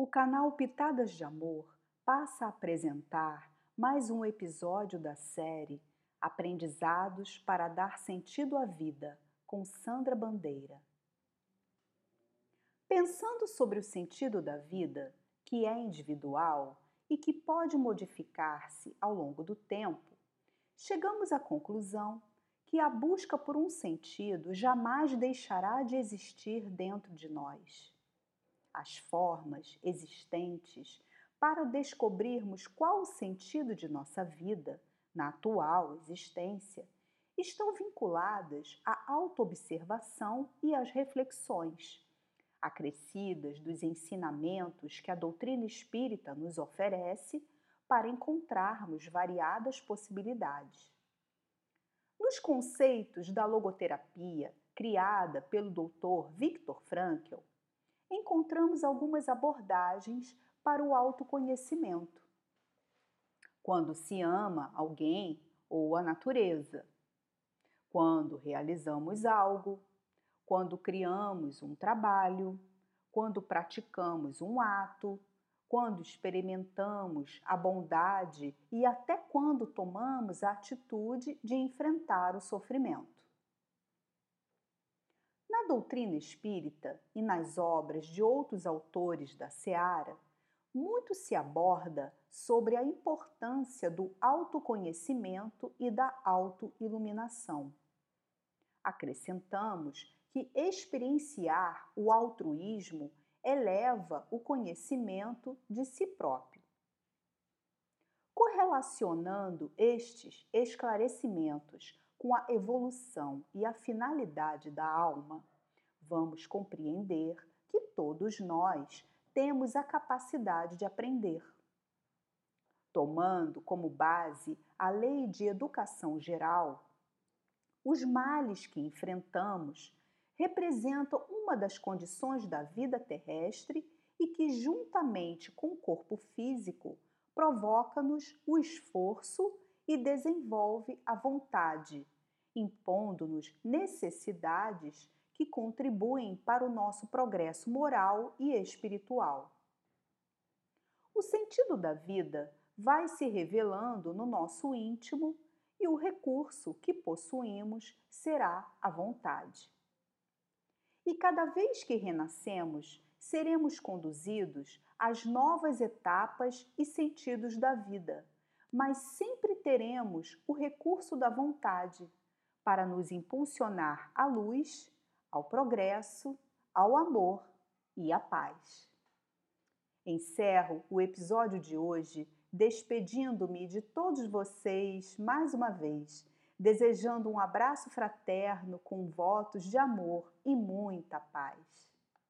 O canal Pitadas de Amor passa a apresentar mais um episódio da série Aprendizados para dar sentido à vida, com Sandra Bandeira. Pensando sobre o sentido da vida, que é individual e que pode modificar-se ao longo do tempo, chegamos à conclusão que a busca por um sentido jamais deixará de existir dentro de nós. As formas existentes para descobrirmos qual o sentido de nossa vida na atual existência estão vinculadas à autoobservação e às reflexões, acrescidas dos ensinamentos que a doutrina espírita nos oferece para encontrarmos variadas possibilidades. Nos conceitos da logoterapia, criada pelo Dr. Viktor Frankl, encontramos algumas abordagens para o autoconhecimento. Quando se ama alguém ou a natureza, quando realizamos algo, quando criamos um trabalho, quando praticamos um ato, quando experimentamos a bondade e até quando tomamos a atitude de enfrentar o sofrimento. Na doutrina espírita e nas obras de outros autores da Seara, muito se aborda sobre a importância do autoconhecimento e da autoiluminação. Acrescentamos que experienciar o altruísmo eleva o conhecimento de si próprio. Correlacionando estes esclarecimentos com a evolução e a finalidade da alma, vamos compreender que todos nós temos a capacidade de aprender. Tomando como base a lei de educação geral, os males que enfrentamos representam uma das condições da vida terrestre e que, juntamente com o corpo físico, provoca-nos o esforço e desenvolve a vontade, impondo-nos necessidades que contribuem para o nosso progresso moral e espiritual. O sentido da vida vai se revelando no nosso íntimo e o recurso que possuímos será a vontade. E cada vez que renascemos, seremos conduzidos às novas etapas e sentidos da vida, mas sempre teremos o recurso da vontade para nos impulsionar à luz, ao progresso, ao amor e à paz. Encerro o episódio de hoje despedindo-me de todos vocês mais uma vez desejando um abraço fraterno com votos de amor e muita paz.